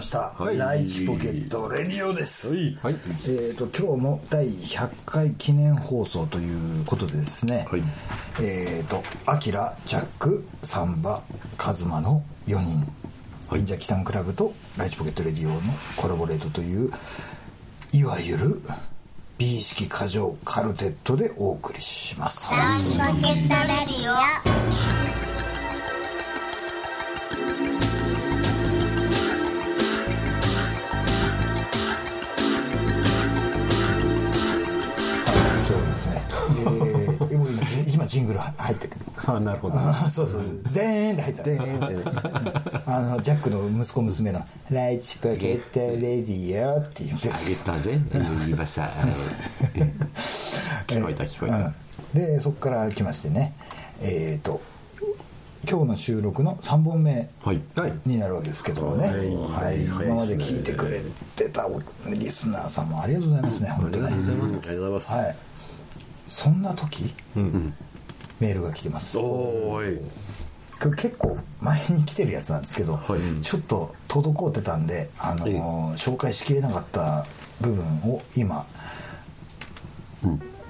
ました、ライチポケットレディオです、はい。えー、と今日も第100回記念放送ということでですね、はい。えっ、とアキラジャックサンバカズマの4人、はい。忍者キタンクラブとライチポケットレディオのコラボレートといういわゆる美意識過剰カルテットでお送りします、ライチポケットレディそ今今ジングル入ってる。あなるほど。あそうそう。でーんって入ってた。でーんって。あのジャックの息子娘の「ライチポケットレディオ」って言ってる。あげたね。言いました。聞こえた聞こえた、うん。でそこから来ましてね。えっ、と今日の収録の3本目になるわけですけどもね、はい。はい。今まで聞いてくれてたリスナーさんもありがとうございます。ね本当にありがとうございます、ありがとうございますはい。そんな時、メールが来てます。おー結構前に来てるやつなんですけど、はい。ちょっと滞ってたんで、あのー紹介しきれなかった部分を今、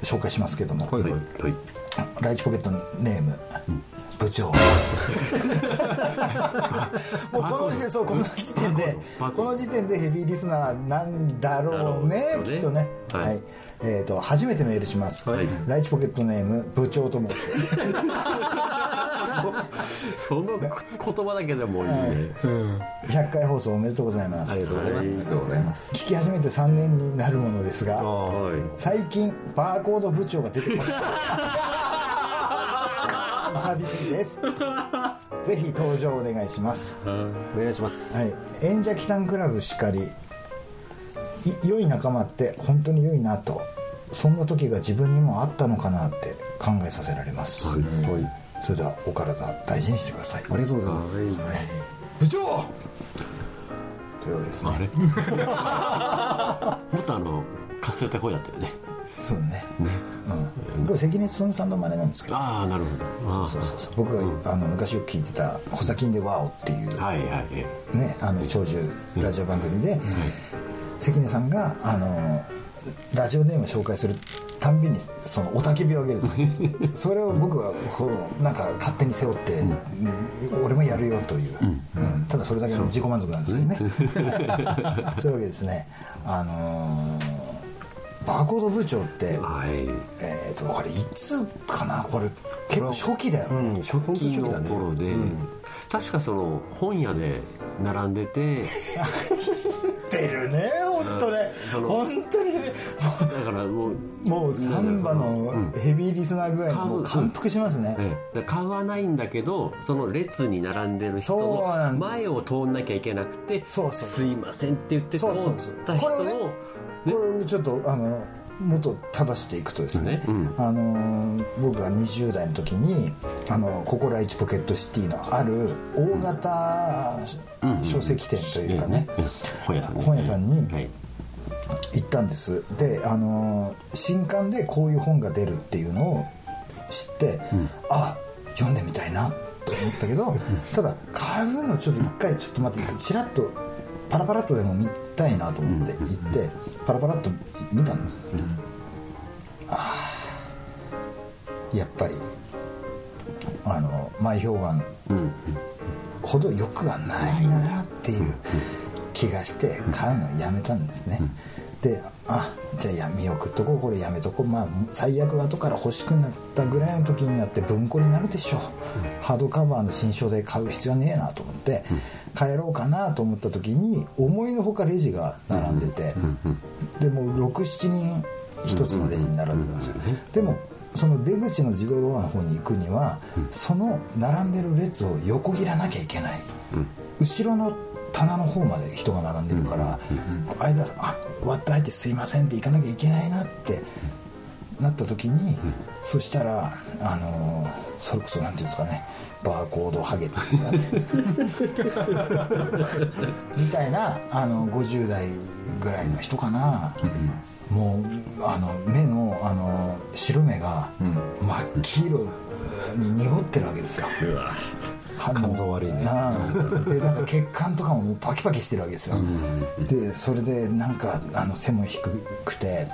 紹介しますけども、はいはいはい。ライチポケットネーム、部長。もうこの時点そうこの時点でこの時点でヘビーリスナーなんだろうね。きっとね。はい。はい、えー、と初めてメールします、はい。ライチポケットネーム部長と申します。その言葉だけでもいいね、100回放送おめでとうございます。ありがとうございます。ありがとうございます聞き始めて3年になるものですがはい。最近バーコード部長が出てこない。寂しいです。ぜひ登場お願いします。お願いします。はい。演者キタンクラブしかりい良い仲間って本当に良いなとそんな時が自分にもあったのかなって考えさせられます、はい。それではお体大事にしてください。ありがとうございます。部長！というわけですね。あれ？もっとあのかすれた声だったよね。そうね。うん、これ関根勤さんの真似なんですけど。ああなるほど。あそうそうそう。僕があの昔よく聞いてた「コサキンでワオ」っていう、あはいはい。ね、あの長寿ラジオ番組で、関根さんがあのラジオネームを紹介するたんびにその雄たけびをあげる それを僕はこうなんか勝手に背負って、うん。俺もやるよという、うん。ただそれだけの自己満足なんですけどね。そういうわけですね。あのーバーコード部長って、はい。えー、とこれいつかな？これ結構初期だよね、うん初期の頃で、確かその本屋で並んでて。知ってるね本当ね。本当にね。だからもう。もうサンバのヘビーリスナー具合にもう感服しますね、ええ。だから買わないんだけどその列に並んでる人の前を通んなきゃいけなくてそうそうすいません」って言って通った人のこれをこれちょっとあのもっと正していくとですね、ねうん。あの僕が20代の時にあのここライチポケットシティのある大型書籍店というかね、うん本屋さんにはい。行ったんです。であの新刊でこういう本が出るっていうのを知って、あ読んでみたいなと思ったけどただ買うのちょっと一回ちょっと待ってチラッとパラパラっとでも見たいなと思って行って、パラパラっと見たんです、ああ。やっぱりあの前評判うんほど良くはないなっていう気がして買うのをやめたんですね、であじゃあや見送っとこう。これやめとこう。まあ最悪後から欲しくなったぐらいの時になって文庫になるでしょう、ハードカバーの新書で買う必要ねえなと思って、帰ろうかなと思った時に思いのほかレジが並んでて、でもう67人一つのレジに並んでたんですよ、でもその出口の自動ドアの方に行くには、その並んでる列を横切らなきゃいけない、後ろの棚の方まで人が並んでるから、間あ割って入ってすいませんって行かなきゃいけないなってなった時に、そしたらあのーそれこそなんていうんですかねバーコードハゲってみたいなあの50代ぐらいの人かな、もうあの目のあの白目が真っ黄色に濁ってるわけですよ、は肝臓悪いね。でなんか血管とかもパキパキしてるわけですよ、でそれでなんかあの背も低くて、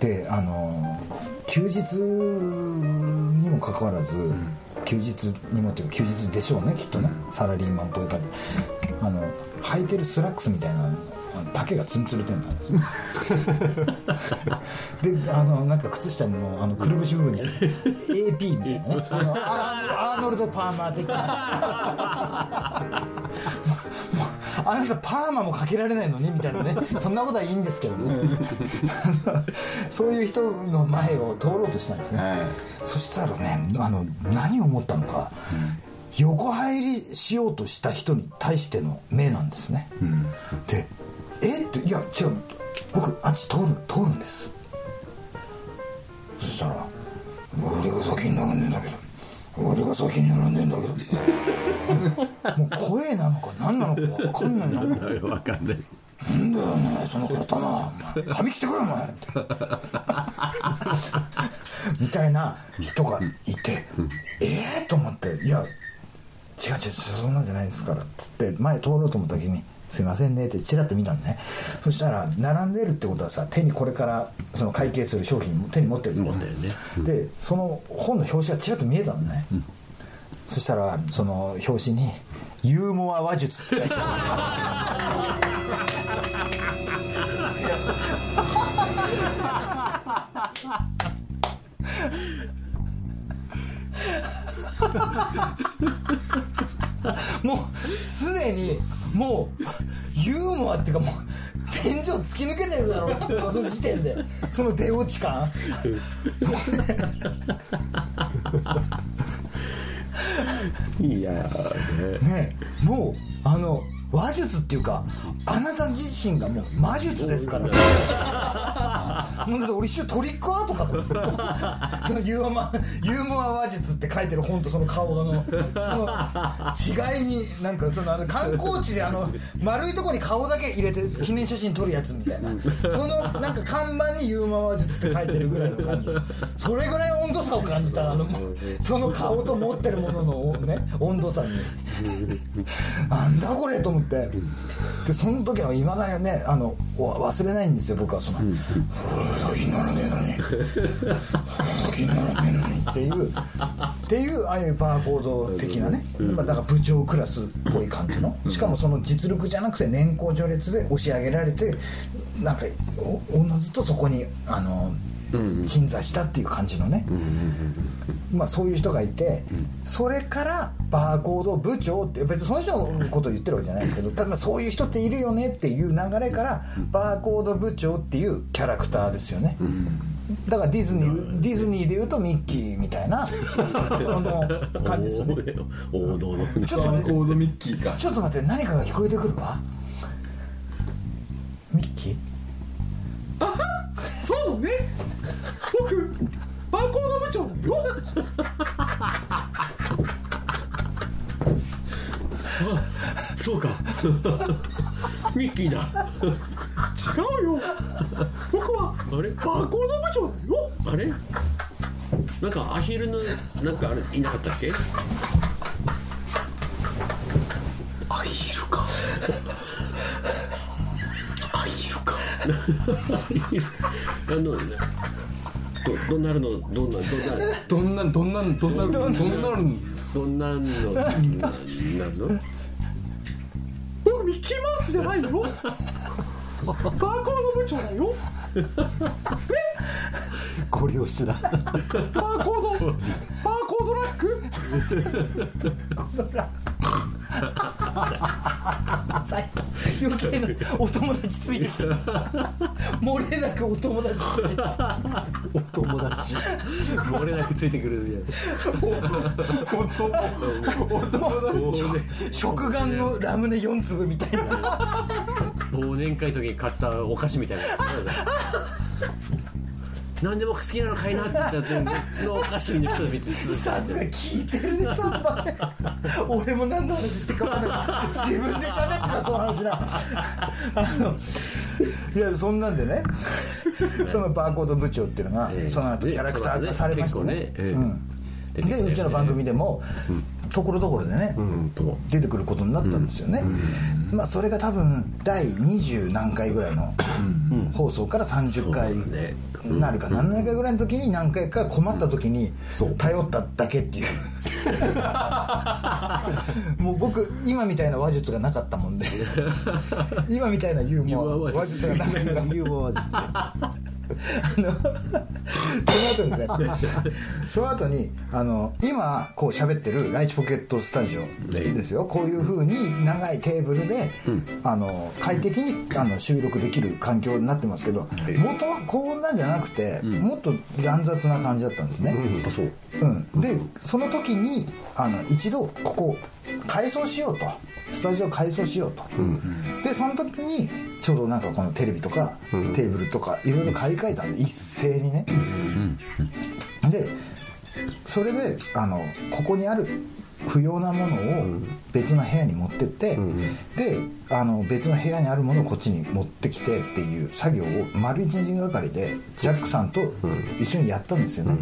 であの休日にもかかわらず、休日にもっていうか休日でしょうねきっとね、サラリーマンっぽい感じ。あの履いてるスラックスみたいなあの丈がツンツルテンなんですよ。であのなんか靴下にもあのくるぶし部分に AP みたいなね。あのアーノルド・パーマー的な。あなたパーマもかけられないのにみたいなね。そんなことはいいんですけどね。そういう人の前を通ろうとしたんですね、はい。そしたらねあの何を思ったのか、横入りしようとした人に対しての目なんですね、で「えっ?」て「いや違う。僕あっち通る通るんです」そしたら「俺が先に並んでんだけど俺が先に並んでんだけど」もう声なのか何なのか分かんないな。分かんない。なんだよお前その刀お前髪切ってくれお前。みたいなみたいな人がいて、ええと思って「いや違う違うそんなんじゃないですから」っつって前通ろうと思った時に「すいませんね」ってチラッと見たのね。そしたら並んでるってことはさ手にこれからその会計する商品も手に持ってるんです持ってるね。でその本の表紙がチラッと見えたのね、そしたらその表紙に「ユーモア話術」って書いてある。もうすでにもうユーモアっていうかもう天井突き抜けてるだろうその時点で。その出落ち感。いやーね。ねもうあの話術っていうかあなた自身がもう魔術ですから。もうだって俺一瞬トリックアートかと思ってそのユーモアユーモア話術って書いてる本とその顔のその違いになんかそのあの観光地であの丸いとこに顔だけ入れて記念写真撮るやつみたいな。そのなんか看板にユーモア話術って書いてるぐらいの感じ。それぐらい温度差を感じたあのその顔と持ってるもののね温度差に。なんだこれと思ってでその時はいまだにねあのわ忘れないんですよ僕はその「先に並ん。でんのに。先に並んでんのに」っていうっていうああいうバーコード的なね、まあ、だから部長クラスっぽい感じの。しかもその実力じゃなくて年功序列で押し上げられてなんかおおのずとそこにあの鎮座したっていう感じのね、まあ、そういう人がいて、それからバーコード部長って別にその人のことを言ってるわけじゃないですけどただそういう人っているよねっていう流れからバーコード部長っていうキャラクターですよね、だからディズニーディズニーでいうとミッキーみたいなその感じですよね。王道のちょっと待って。ゴールドミッキーかちょっと待って。何かが聞こえてくるわ。ミッキー？そうね。僕バーコード部長だよ。あ そうか。ミッキーだ。違うよ。僕はあれ？バーコード部長だよ。あれ？なんかアヒルのなんかあれいなかったっけ？あのどどんなるのどんなどんなどんなどんなどんなどんなどんなのなんの僕ミッキーマウスじゃないよバーコード部長だよえご両親だバーコードバーコードラックさ余計なお友達ついてきた。漏れなくお友達ついてきた。お友達。漏れなくついてくる食玩のラムネ4粒みたいな。忘年会の時に買ったお菓子みたいな何でも好きなの買いなって言ったのお菓子の人別にさすが聞いてるね3番ね俺も何の話してか分かんない自分で喋ってたその話な。あのいやそんなんでね。そのバーコード部長っていうのが、ええ。その後キャラクター化されましたね。ねええ。うん。でうちの番組でも、ところどころでね、うんと。出てくることになったんですよね、まあそれが多分第20何回ぐらいの放送から30回そうだね。なるか何回ぐらいの時に何回か困った時に頼っただけっていう。もう僕今みたいな話術がなかったもんで今みたいなユーモア話術がなかったユーモアですねあのその後にねその後にあの今こう喋ってるライチポケットスタジオですよ。こういうふうに長いテーブルで、あの快適にあの収録できる環境になってますけど元はこんなんじゃなくて、もっと乱雑な感じだったんですね、うん、でその時にあの一度ここ改装しようと。スタジオ改装しようと、でその時にちょうどなんかこのテレビとか、テーブルとかいろいろ買い替えたんで一斉にね、でそれであのここにある不要なものを別の部屋に持ってって、であの別の部屋にあるものをこっちに持ってきてっていう作業を丸一日がかりでジャックさんと一緒にやったんですよね、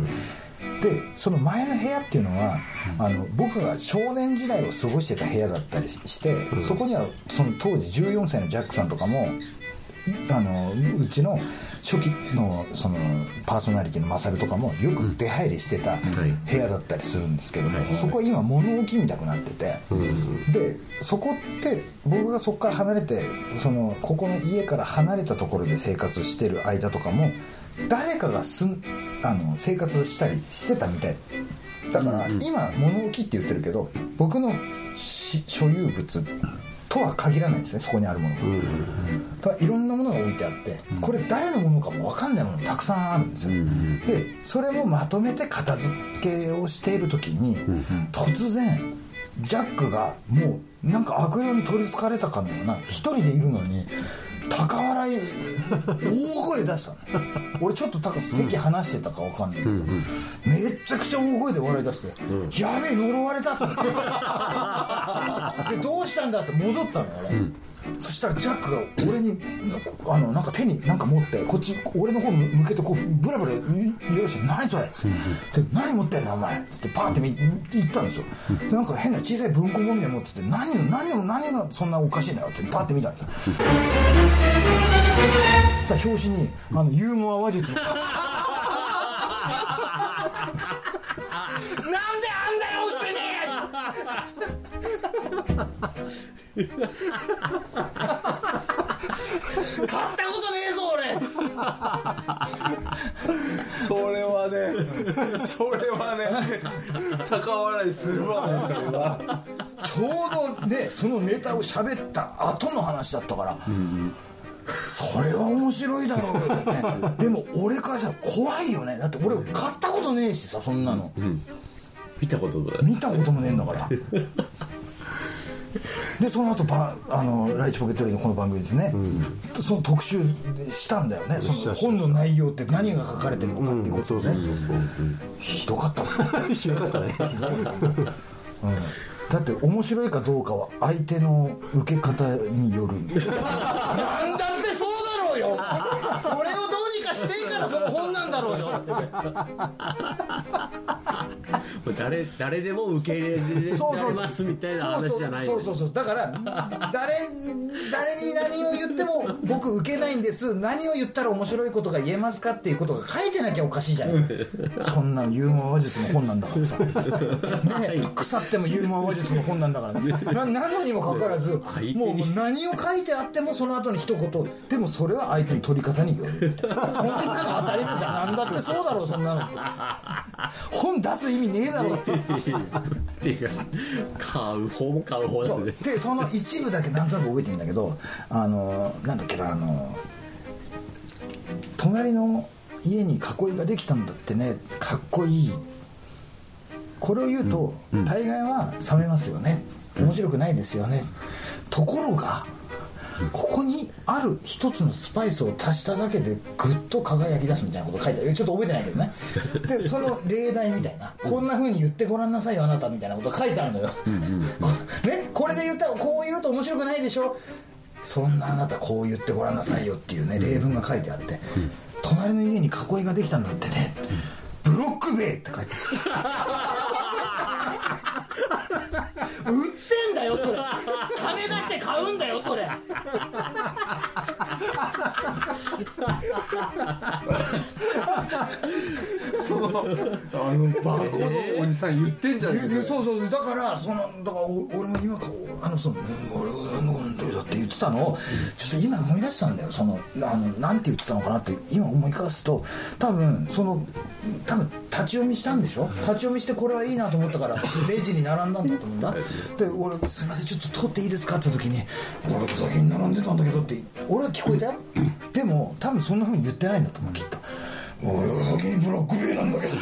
でその前の部屋っていうのはあの僕が少年時代を過ごしてた部屋だったりして、そこにはその当時14歳のジャックさんとかもいあのうちの初期のそのパーソナリティのマサルとかもよく出入りしてた部屋だったりするんですけども、そこは今物置みたくなってて、でそこって僕がそこから離れてそのここの家から離れたところで生活してる間とかも誰かがすんあの生活したりしてたみたい。だから今物置って言ってるけど僕のし所有物とは限らないんですねそこにあるもの。が、だからいろんなものが置いてあってこれ誰のものかも分かんないものたくさんあるんですよ、でそれもまとめて片付けをしている時に突然ジャックがもうなんか悪霊に取りつかれたかのような一人でいるのに高笑い大声出したの。俺ちょっと高席離してたか分かんないけど、めっちゃくちゃ大声で笑い出して「やべえ呪われた」って。でどうしたんだって戻ったのよ俺、そしたらジャックが俺にあのなんか手になんか持ってこっち俺の方向けてこうブラブラ揺らして「何それ?」っつって「で何持ってんのお前」っつってパーって見行ったんですよ。でなんか変な小さい文庫本みたいなの持ってて「何の何の何がそんなおかしいんだよ」ってパーって見たんですよ。さあ表紙にあのユーモア話術。なんであんだようちに買ったことねえぞ俺。それはねそれはね高笑いするわねそれは。ちょうどねそのネタを喋った後の話だったから、それは面白いだろう。よねでも俺からしたら怖いよね。だって俺買ったことねえしさそんなの、見たことない。見たこともねえんだからでその後ばあのライチポケットリーのこの番組ですね、その特集したんだよね。その本の内容って何が書かれてるのかっていうことをね、ひどかったな ひどかったね。うん。だって面白いかどうかは相手の受け方による なんだってそうだろうよ。それをどうにかしていいからその本なんだろうよ誰誰でも受け入れられますみたいな話じゃないそうそうそうそう。だから誰誰に何を言っても僕受けないんです。何を言ったら面白いことが言えますかっていうことが書いてなきゃおかしいじゃない。そんなのユーモア話術の本なんだからさ、ね、腐ってもユーモア話術の本なんだから、ね、ななのにもかかわらずもう何を書いてあってもその後に一言。でもそれは相手の取り方による。みたいなこんなの当たり前だ。なんだってそうだろうそんなのって。本出す意味ねえだろう。っていうか買う方も買う方だねでその一部だけなんとなく覚えてるんだけどあのなんだっけなあの隣の家に囲いができたんだってねかっこいいこれを言うと、大概は冷めますよね。面白くないですよね。ところがここにある一つのスパイスを足しただけでぐっと輝き出すみたいなこと書いてある。ちょっと覚えてないけどね。でその例題みたいな。こんな風に言ってごらんなさいよあなたみたいなことが書いてあるのよ、ね、これで言ったらこう言うと面白くないでしょ？そんなあなたこう言ってごらんなさいよっていうね例文が書いてあって、隣の家に囲いができたんだってね。ブロック塀って書いてある。売ってよそれ。金出して買うんだよそれ。そのあのバーコードおじさん言ってんじゃんででそうそうだからそのだからお俺も今あのその「俺はなんだよ」って言ってたの。をちょっと今思い出したんだよ。そのあのなんて言ってたのかなって今思い返すと多分その多分立ち読みしたんでしょ？立ち読みしてこれはいいなと思ったからレジに並んだんだと思うんだ。で俺「すいませんちょっと取っていいですか?」って時に「俺先に並んでたんだけど」って俺は聞こえたよ。でも多分そんなふうに言ってないんだと思うきっと俺が先にブラックベイなんだけど。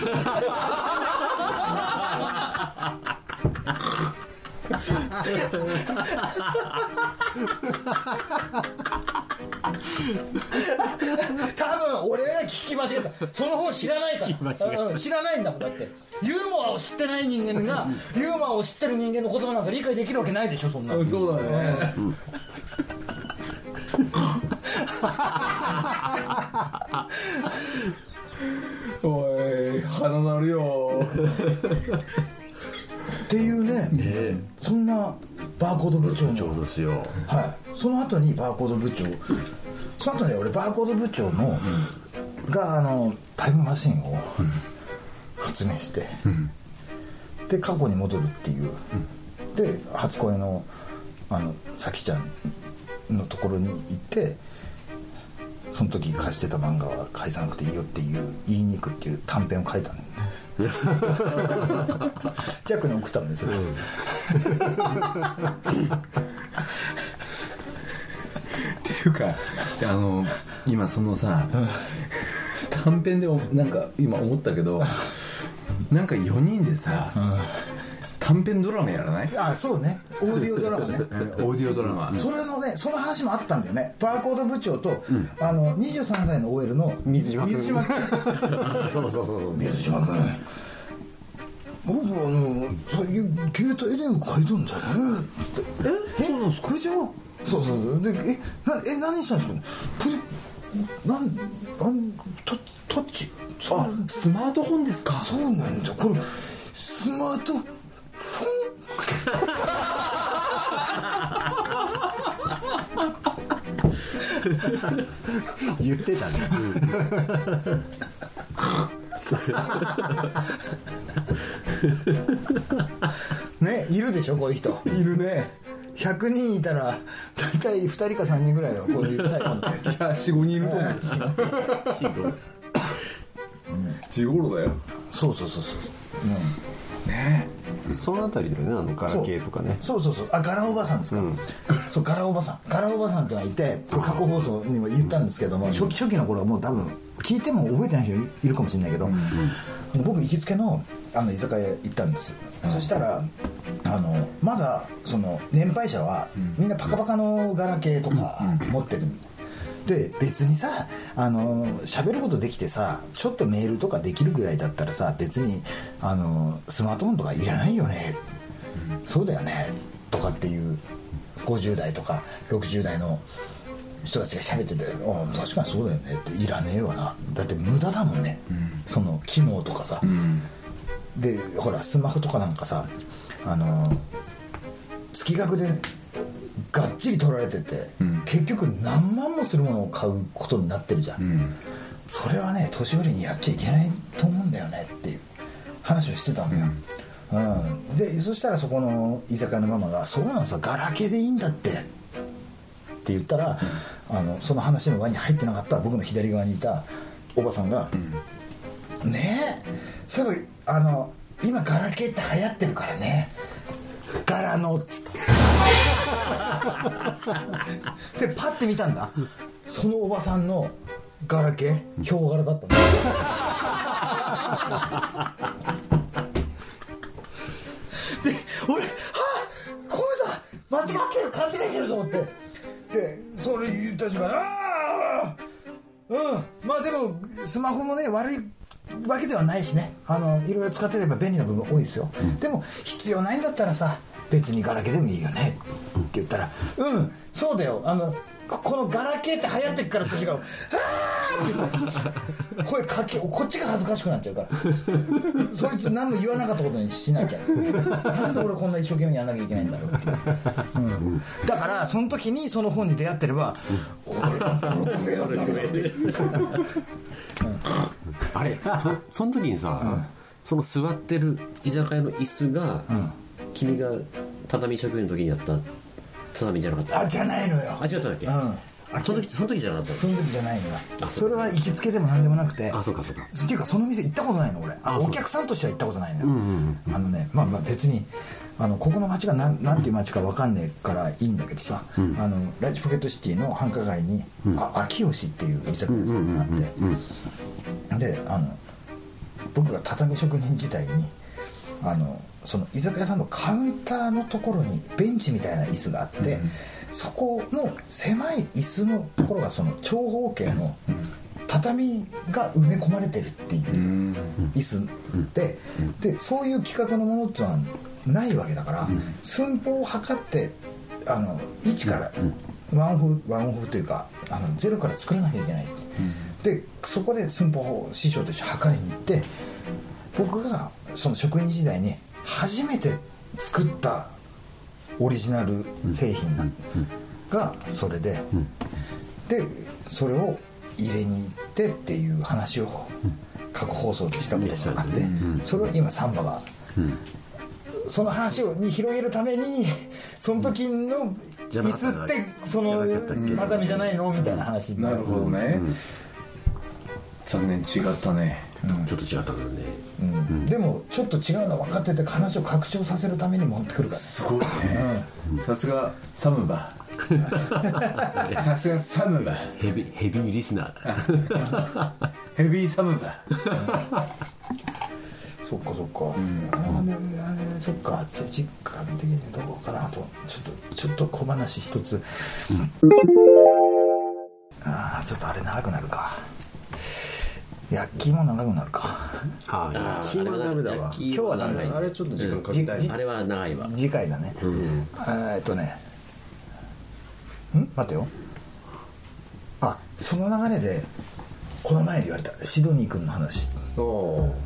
多分俺が聞き間違えた。その本知らないから。うん知らないんだもんだって。ユーモアを知ってない人間がユーモアを知ってる人間の言葉なんか理解できるわけないでしょそんな。のそうだねおい鼻鳴るよ。っていうね、そんなバーコード部長の。ですよ。はい、その後にバーコード部長。その後ね俺バーコード部長の、があのタイムマシンを発明して、で過去に戻るっていう、で初恋のあのさきちゃんのところに行ってその時貸してた漫画は返さなくていいよっていう言いに行くっていう短編を書いたのよ ジャックに送ったんですよ、っていうかあの今そのさ短編でおなんか今思ったけどなんか4人でさ、短編ドラマやらない？あそうね。オーディオドラマね。オーディオドラマ、それのねその話もあったんだよね。バーコード部長と、あの23歳の OL の水島君水島君 そうそうそうそう。水島君僕あの最近携帯電話変えたんだよね。え？そうなんですかそうそうそう。でえなえ何したんですかプなんなんタタッチ？あスマートフォンですか？そうなんだ。これスマートフォン言ってたね。ねいるでしょこういう人。いるね。100人いたら大体2人か3人ぐらいはこういうタイプのいや45人いると思う。シート45だよ。そうそうそうそう、ねそのあたりだよねあのガラケーとかね。そうそうそう。あガラおばさんですか、そうガラおばさん。ガラおばさんってのがいて過去放送にも言ったんですけども、初期初期の頃はもう多分聞いても覚えてない人いるかもしれないけど、僕行きつけのあの居酒屋行ったんです、そしたらあのまだその年配者はみんなパカパカのガラケーとか持ってるんで別にさあの喋ることできてさちょっとメールとかできるぐらいだったらさ別にあのスマートフォンとかいらないよね、そうだよね。とかっていう50代とか60代の人たちが喋ってて「ああ確かにそうだよね」っていらねえわな。だって無駄だもんね、その機能とかさ、でほらスマホとかなんかさあの月額でがっちり取られてて、結局何万もするものを買うことになってるじゃん、それはね年寄りにやっちゃいけないと思うんだよねっていう話をしてたんだよ、うん。でそしたらそこの居酒屋のママが「そうなんですよガラケーでいいんだって」って言ったら、あのその話の輪に入ってなかった僕の左側にいたおばさんが「ねえそういえばあの今ガラケーって流行ってるからねガラの」って言った。でパッて見たんだ。そのおばさんのガラケー？ヒョウ柄だったんだ。で俺「はあごめんなさ間違ってる勘違いしてる」と思って。でそれ言った瞬間「ああうん。まあでもスマホもね悪いわけではないしね。あのいろいろ使ってれば便利な部分多いですよ、でも必要ないんだったらさ別にガラケーでもいいよね。って言ったら「うんそうだよ。あのこのガラケーって流行ってっから寿司が「はあ!」って言って声かけこっちが恥ずかしくなっちゃうから。そいつ何も言わなかったことにしなきゃ。なんで俺こんな一生懸命やんなきゃいけないんだろうっていう、うん。だからその時にその本に出会ってれば「俺はプロクベなんだろう」ってあれそその時にさ、その座ってる居酒屋の椅子が、ん。君が畳職員の時にやった畳じゃなかった。あじゃないのよ。あ違ったんだっけ、うん。あその時その時じゃなかったの？その時じゃないのよ。あそれは行きつけでも何でもなくて。あそうかそうか。っていうかその店行ったことないの俺。あお客さんとしては行ったことないのよ、うんうんあのねまあまあ別にあのここの町がなんなんていう町か分かんねえからいいんだけどさ、あのライチポケットシティの繁華街に、あ秋吉っていう居酒屋さんがあって、であの僕が畳職人時代にあのその居酒屋さんのカウンターのところにベンチみたいな椅子があって、そこの狭い椅子のところがその長方形の畳が埋め込まれてるっていう椅子ででそういう企画のものっていうのはないわけだから、寸法を測ってあの1からワンオフワンオフというかあのゼロから作らなきゃいけない、でそこで寸法を師匠として測りに行って僕がその職員時代に初めて作ったオリジナル製品ながそれで、でそれを入れに行ってっていう話を過去放送でしたことがあって、それを今サンバが、その話をに広げるためにその時の椅子ってその畳じゃないの？みたいな話になる。ほどね、残念違ったねちょっと違ったんだよね。うん。でもちょっと違うの分かってて話を拡張させるために持ってくるから。すごいね。さすがサムバ。さすがサムバ。ヘビヘビーリスナー。だヘビーサムバ。そっかそっか、あれあれそっかじゃあ実感的にどうかなと。ちょっとちょっと小話一つ、ああちょっとあれ長くなるか焼きも長くなるか。あ焼きはダメだわ。焼きは長いあれちょっと時間かけたい。じあれは長いわ。次回だね、えーっとね。ん？待てよ。あその流れでこの前に言われた。シドニー君の話。おお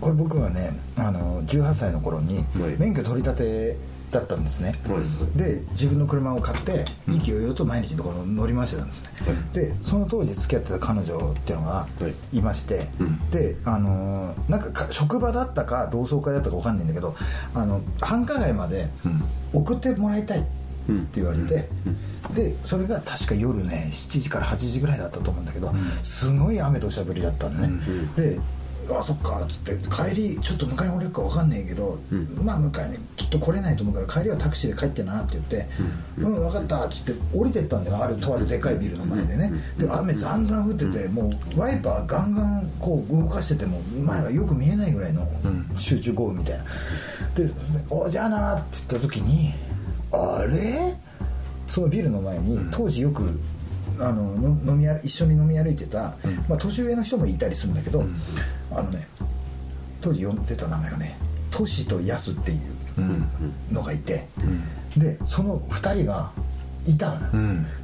これ僕がねあの18歳の頃にはい。免許取り立てだったんですね、で自分の車を買って意気揚々と毎日どころ乗り回してたんですね、でその当時付き合ってた彼女っていうのがい。まして、であのーなんかか職場だったか同窓会だったか分かんないんだけどあの繁華街まで送ってもらいたいって言われて、でそれが確か夜ね7時から8時ぐらいだったと思うんだけど、すごい雨としゃべりだったのね、であそっかっつって帰りちょっと迎えに俺るか分かんないけど、まあ迎えにきっと来れないと思うから帰りはタクシーで帰ってなって言って「うん、分かった」っつって降りてったんだよあるとあるでかいビルの前でね。で雨ざんざん降っててもうワイパーガンガンこう動かしてても前がよく見えないぐらいの集中豪雨みたいな。で「おじゃあな」って言った時に「あれ?」そのビルの前に当時よくあのの飲み歩一緒に飲み歩いてた、まあ、年上の人もいたりするんだけど、あのね当時呼んでた名前がねトシとヤスっていうのがいて、でその2人がいたの。よ、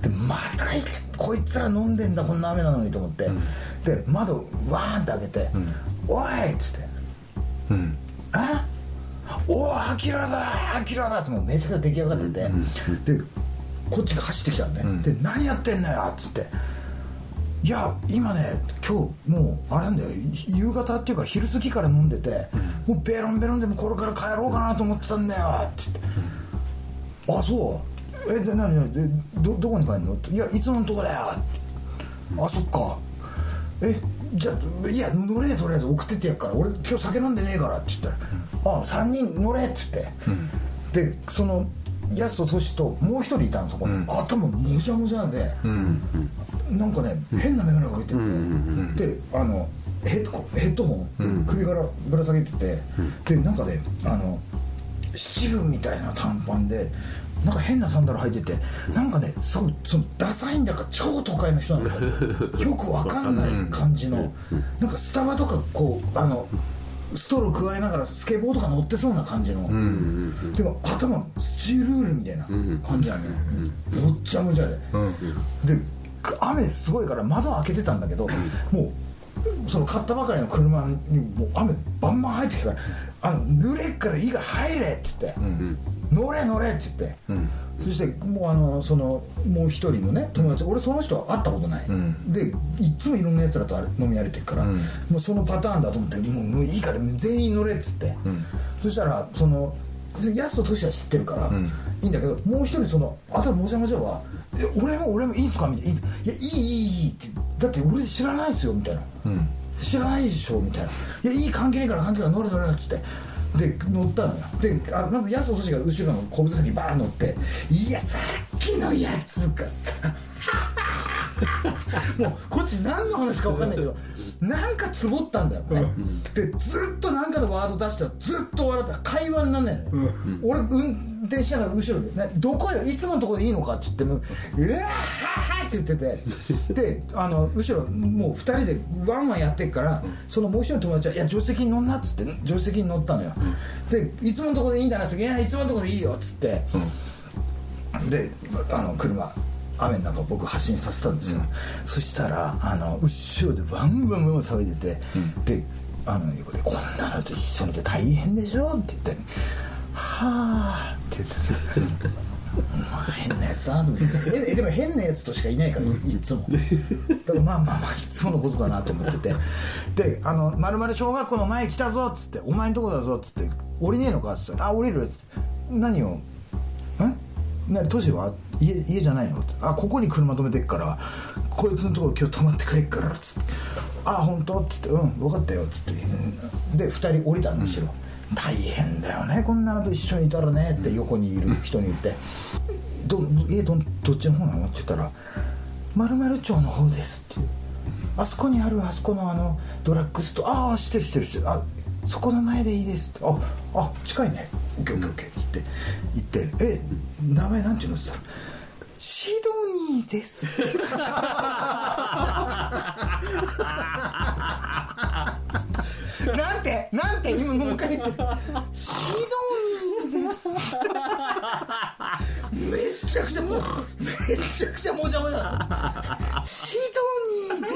でまたいこいつら飲んでんだこんな雨なのにと思って、で窓ワーンって開けて「おい!」っつって「あ？おおアキラだアキラだ!」ってもうめちゃくちゃ出来上がってて、でこっちが走ってきたん。で、で「何やってんのよ!」っつって「いや今ね今日もうあれなんだよ。夕方っていうか昼過ぎから飲んでて、もうベロンベロンでもこれから帰ろうかなと思ってたんだよ」って。言って「あそう。えで何何？でどどこに帰るの?」って「いやいつものとこだよ」って。あそっか。えじゃあいや乗れとりあえず。送ってってやっから。俺今日酒飲んでねえからって言ったら「あ3人乗れ」って。言って、でそのヤスとトシともう一人いたのそこに、頭もじゃもじゃで、なんかね変な眼鏡かけてて、であのヘッドヘッドホン、首からぶら下げてて、でなんかねあの七分みたいな短パンでなんか変なサンダル履いててなんかねすごいそのダサいんだか超都会の人なのか よくわかんない感じのなんかスタバとかこうあのストロー加えながらスケボーとか乗ってそうな感じの、でも頭スチールールみたいな感じなのよ、ぼっちゃむちゃで、で雨すごいから窓開けてたんだけど、もうその買ったばかりの車にもう雨バンバン入ってきたから「あの濡れっからいいから入れ」って言って「乗れ乗れ」って言って、そしてもうあのそのもう一人のね友達、俺その人は会ったことない、でいっつもいろんなやつらと飲み歩いてるから、もうそのパターンだと思ってもうもういいから全員乗れっつって、そしたらそのヤスとトシは知ってるから、いいんだけどもう一人そのあともじゃもじゃは「え俺も俺もいいんすか?」みたいな「いやいいいいいい」って「だって俺知らないですよ」みたいな、知らないでしょ」みたいな「いやいい関係ねえから関係ない乗れ乗れ」っつってで乗ったのよ。であなんか安お寿司が後ろの後部座席バーン乗って「いやさっきのやつがさ」もうこっち何の話か分かんないけどなんかつぼったんだよ。ね、でずっと何かのワード出したらずっと笑ったら会話になんないのよ、俺運転しながら後ろで、ね「どこよいつものとこでいいのか?」って言っても「うわははって言ってて。であの後ろもう2人でワンワンやってっからそのもう一人の友達は「いや助手席に乗んな」っつって助手席に乗ったのよ、で「いつものとこでいいんだな」っつって「いやいつものとこでいいよ」っつって、であの車雨の中僕発進させたんですよ、そしたらあの後ろでバンバンバンバン騒いでて、であの横で「こんなのと一緒にいて大変でしょ」って言って「はあ」って言っててお前変なやつだなと思って。えでも変なやつとしかいないからいいつも。だからまあまあまあいつものことだなと思ってて。で「あのまる小学校の前来たぞ」っつって「お前んとこだぞ」っつって「降りねえのか?」っつって「あ降りる」っつって「何を？ん何都市は家家じゃないの?」あここに車止めてっからこいつのとこ今日泊まって帰っから」っつって「あ本当?」っつって「うん分かったよ」っつって。で2人降りたの後ろ、大変だよね。こんなのと一緒にいたらね。って横にいる人に言って「ど家どどっちの方なの?」って言ったら「丸々町の方です」って。あそこにあるあそこのあのドラッグストア。ああ知ってる知ってる知ってる。あそこの前でいいです。ってああ近いねオッケーオッケーっつって言って「え名前なんていうの?」って言ったら「シドニーです」なんてなんて今もう一回言って。シドニーです。めっちゃくちゃもうめっちゃくちゃもじゃもじゃシドニーです。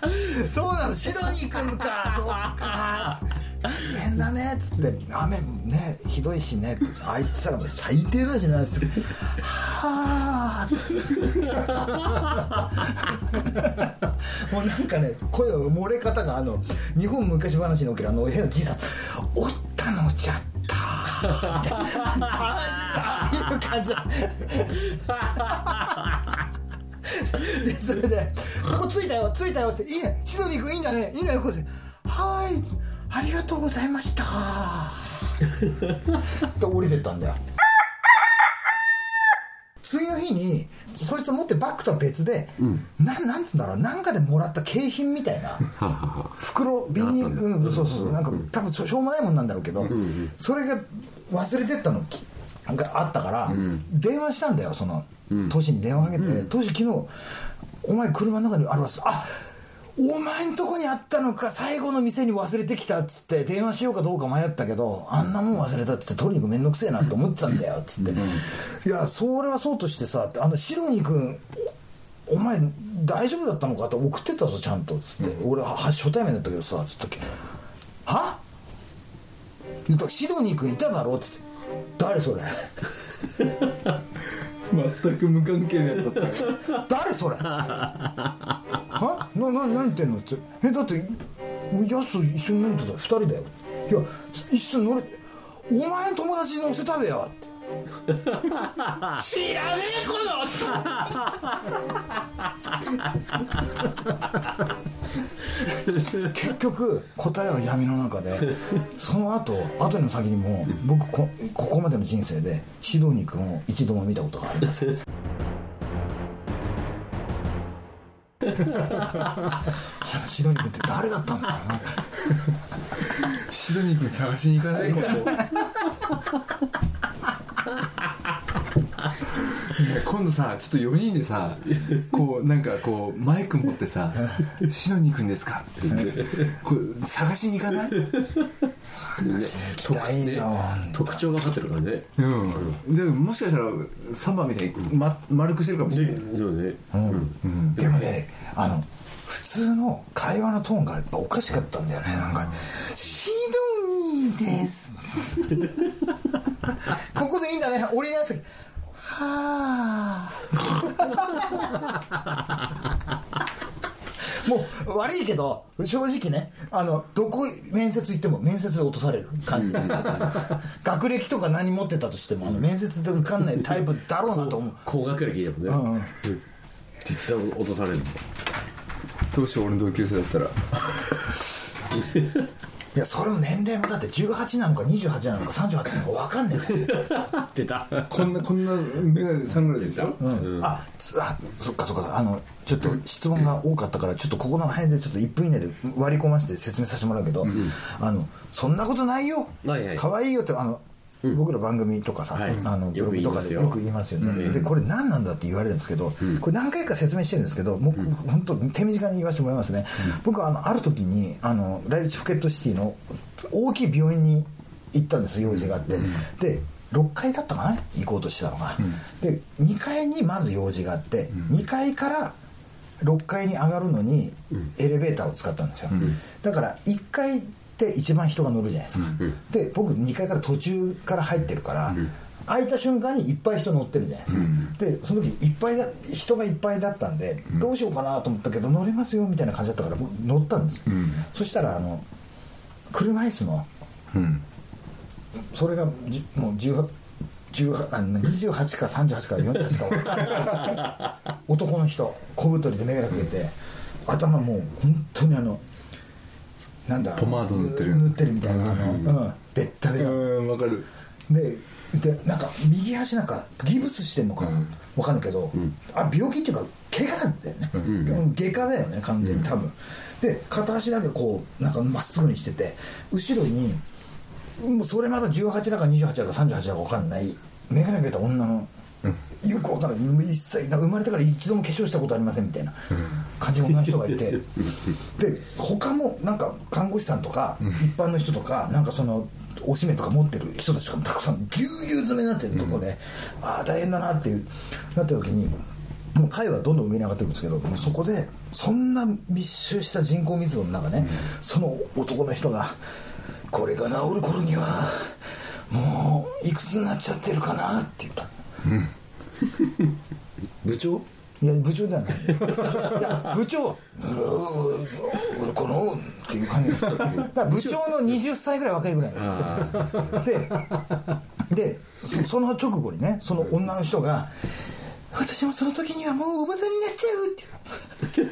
そうなのシドニーくんか そうか。大変だねっつって。雨ねひどいしねあいつらも最低だしなっつって。はあもうなんかね声の漏れ方があの日本昔話におけるあの変なじいさん「おったのじゃった」みたいなああいう感じ でそれで「ここ着いたよ着いたよ」って「いいねシドニー君いいんだねいいんだよここで。はいありがとうございました」で降りてったんだよ。次の日にそいつ持ってバッグとは別で、なん。なんつうんだろうなんかでもらった景品みたいな 袋ビニールうんそうそうそうなんか多分しょしょうもないもんなんだろうけど、それが忘れてったのきがあったから、電話したんだよそのトシに電話かけて「トシ昨日お前車の中にあるわ」あお前んとこにあったのか最後の店に忘れてきたっつって電話しようかどうか迷ったけどあんなもん忘れたっつって取りに行くめんどくせえなって思ってたんだよっつって、いやそれはそうとしてさあのシドニー君お前大丈夫だったのかって送ってったぞちゃんと」つって、俺は初対面だったけどさ」つったっけ「は？言っシドニー君いただろ?」って言って「誰それ？全く無関係なやつだったよ誰それ？は？なな何言ってんの?」って「えだってヤスと一緒に飲んでた。2人だよ」いや一緒に乗れお前の友達に乗せたべよ」って知らねえこの結局答えは闇の中でその後後の先にも僕こここまでの人生でシドニー君を一度も見たことがありません。あのシドニー君って誰だったんだろうな。シドニー君探しに行かないここ今度さちょっと4人でさこうなんかこうマイク持ってさ「シノに行くんですか?」って言ってこう探しに行かない？ね行きたいのね特徴分かってるからね。うん。でももしかしたら3番みたいに、ま、丸くしてるかもしれない、そうね。でもねあの普通の会話のトーンがやっぱおかしかったんだよね。なんか「シドニーです」ここでいいんだね。降りなさいはあもう悪いけど正直ねあのどこ面接行っても面接で落とされる感じ。学歴とか何持ってたとしてもあの面接で受かんないタイプだろうなと思う。高学歴だもんね、うんうん。絶対落とされるどうしよう俺の同級生だったら。いやそれも年齢もだって18なのか28なのか38なのか分かんね 出た。こんなこんなメガネサングラスでしょ、うん。あつあそっかそっか。あのちょっと質問が多かったからちょっとここの辺でちょっと1分以内で割り込ませて説明させてもらうけど、あのそんなことないよ。はいはい。可愛いよってあの、僕ら番組とかさ、はい。あのブログとかでよよく言いますよね、でこれ何なんだって言われるんですけど、これ何回か説明してるんですけどもう本当手短に言わせてもらいますね、僕はあのある時にあのライチポケットシティの大きい病院に行ったんです用事があって、で6階だったかな行こうとしてたのが、で2階にまず用事があって、2階から6階に上がるのにエレベーターを使ったんですよ、だから1階って一番人が乗るじゃないですか、で僕2階から途中から入ってるから、開いた瞬間にいっぱい人乗ってるじゃないですか、でその時いっぱいだ人がいっぱいだったんで、どうしようかなと思ったけど乗れますよみたいな感じだったから僕乗ったんです、そしたらあの車椅子のうん。それがじもう18 18あ28か38か48か 男の人小太りで眼鏡かけて頭もう本当にあのなんだポマード塗ってる。塗ってるみたいなあの、うん、ベッタベタ。うんわかる。ででなんか右足なんかギブスしてんのかわかんないけど、あ病気っていうか怪我なんだよね、うん。外科だよね完全に多分、で片足だけこうなんかまっすぐにしてて後ろにもうそれまだ18だか28だか38だか分かんない眼鏡かけた女の、よく分からない一切な生まれてから一度も化粧したことありません。みたいな感じの女の人がいてで他もなん。か看護師さん。とか一般の人とかなん。かそのおしめとか持ってる人たちとかもたくさん。ぎゅうぎゅう詰めになってるところで、ああ大変だなっていうなった時にもう階はどん。どん。上に上がってるん。ですけどもうそこでそん。な密集した人口密度の中ね、その男の人がこれが治る頃にはもういくつになっちゃってるかなって言った部長？いや部長ではない。いや部長。うーこのっていう感じだから部長の20歳ぐらい若いぐらい。ででそその直後にねその女の人が「私もその時にはもうおばさんになっちゃう」って。いう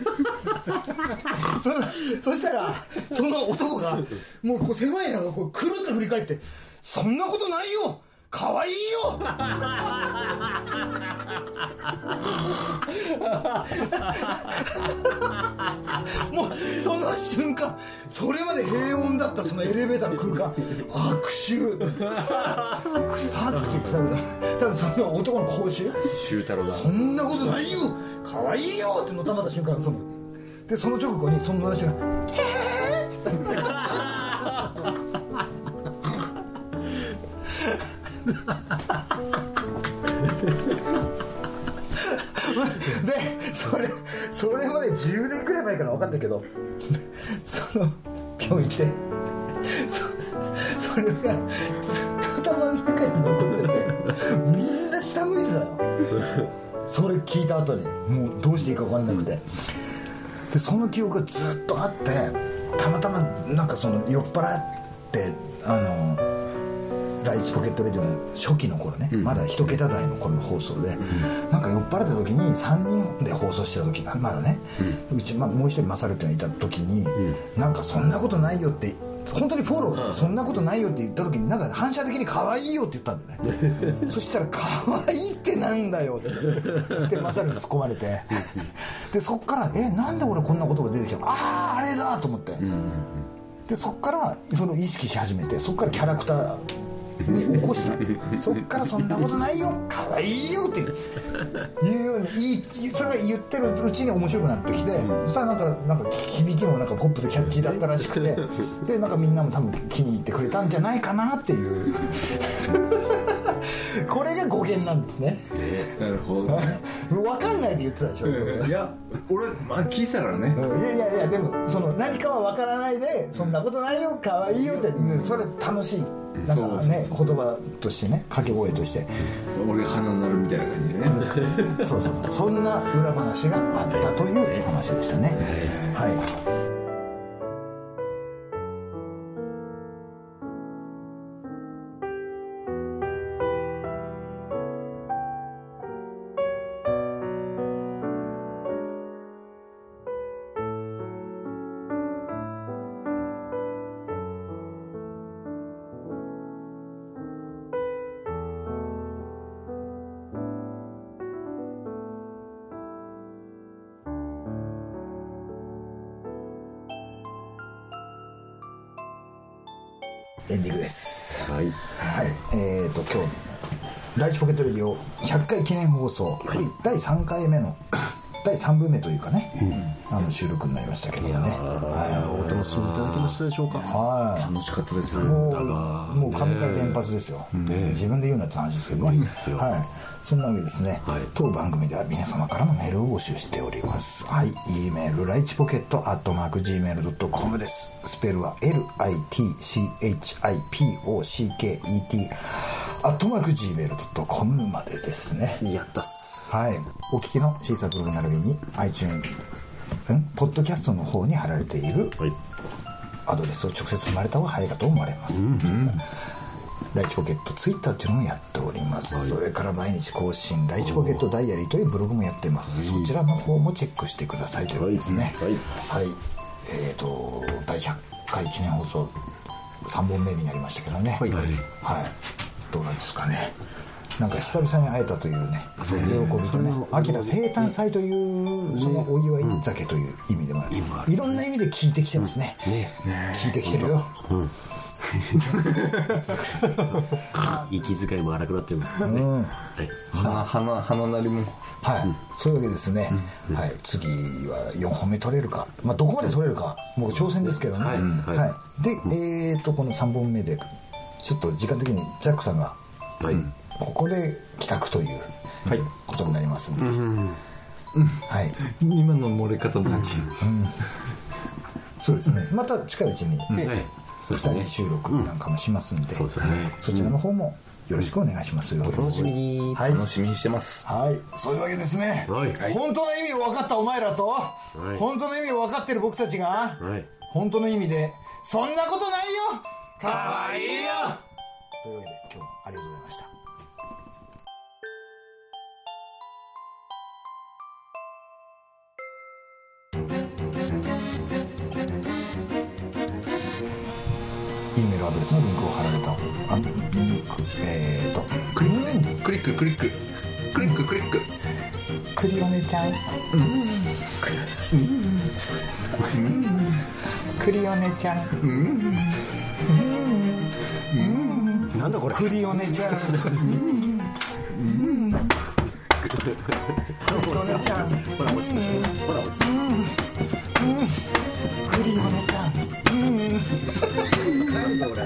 そそしたらその男がもうこう狭い中こうくるっと振り返って「そんなことないよ可愛いよ!」もうその瞬間それまで平穏だったそのエレベーターの空間悪臭。臭くて臭くて多分その男の口臭周太郎だ。そんなことないよ。可愛いよってのたまった瞬間そのでその直後にその話が「へえ」って言ったでそれそれまで10年くらい前から分かったけどその病院でそそれがずっと頭の中に残っててみんな下向いてたよそれ聞いた後にもうどうしていいか分かんなくて。でその記憶がずっとあってたまたまなんかその酔っ払ってあのライチポケットレディオの初期の頃ね、まだ一桁台の頃の放送で、なんか酔っ払った時に3人で放送してた時まだね、うち、まあ、もう一人マサルっていうのがいた時に、なんかそんなことないよって本当にフォローでそんなことないよって言った時になんか反射的に可愛いよって言ったんだよね。そしたら可愛いってなんだよってでマサルに突っ込まれて。でそっからえなんで俺こんな言葉出てきたの？あああれだと思って。でそっからその意識し始めてそっからキャラクターに起こした。そっからそんなことないよ。可愛いよ。っていう。ようにそれが言ってるうちに面白くなってきて、そしたらなんかなんか響きもなんかポップでキャッチーだったらしくて でなんかみんなも多分気に入ってくれたんじゃないかなっていう。これが語源なんですね。なるほどね 分かんないで言ってたでしょ、いや俺まあ聞いてたからね。いやいやいやでもその何かは分からないでそんなことないよ可愛いよって、それ楽しい。なんかね言葉としてね掛け声として。俺が鼻になるみたいな感じでね。そうそう。そうそんな裏話があったという話でしたね。はいチポケットレディオ100回記念放送、第3回目の第3部目というかね、あの収録になりましたけどもね。はお楽しみいただけましたでしょうか。いはい。楽しかったです。もうもう神回連発ですよ、自分で言うなって話ですけどねすよ。はい。そんなわけですね、はい。当番組では皆様からのメールを募集しております。はい。e メール litchipocket アットマーク Gmail.com です。スペルは LITCHIPOCKET アットマーク Gmail.com までですね。やったっす。はい。お聞きの小さくブログ並びに iTunes んポッドキャストの方に貼られているはい。アドレスを直接踏まれた方が早いかと思われます、ライチポケットツイッターっていうのもやっております、それから毎日更新ライチポケットダイアリーというブログもやってます、そちらの方もチェックしてくださいということですね。はい。はい、えっ、と第100回記念放送3本目になりましたけどね。はい、はいどうなんですかね。なんか久々に会えたというね喜びとねアキラ生誕祭というそのお祝い酒という意味でもある、いろんな意味で聞いてきてますね。ね。聞いてきてるよ。息遣いも荒くなってますからね、うん。はい。鼻鼻鼻なりも。はい、そういうわけですね、はい、次は4本目取れるか、まあ、どこまで取れるかもう挑戦ですけどね、はい。はい。で、えー、とこの3本目でちょっと時間的にジャックさんがはい。ここで帰宅というはい。ことになりますんで、はい。今の漏れ方の感じそうですね。また近いうちにはい。そうです2ね人収録なんかもしますんで、そちらの方もよろしくお願いします、お楽しみに。はい。楽しみにしてます。はい、そういうわけですね、はい。本当の意味を分かったお前らと、い。本当の意味を分かってる僕たちが、はい。本当の意味でそんなことないよかわいいよ。というわけで今日もありがとうございました。イメールアドレスのリンクを貼られたあリンクえーとクリック。クリッククリック。クリッククリッククリオネちゃ、ん。うんうん、ちゃ、うん。うん、なんだこれ？クリオネちゃ、ん。クリオネちゃほら落ちたほら落ちた、ん。うん、ちゃ、ん、何それ？